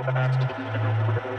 the master.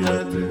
Yeah.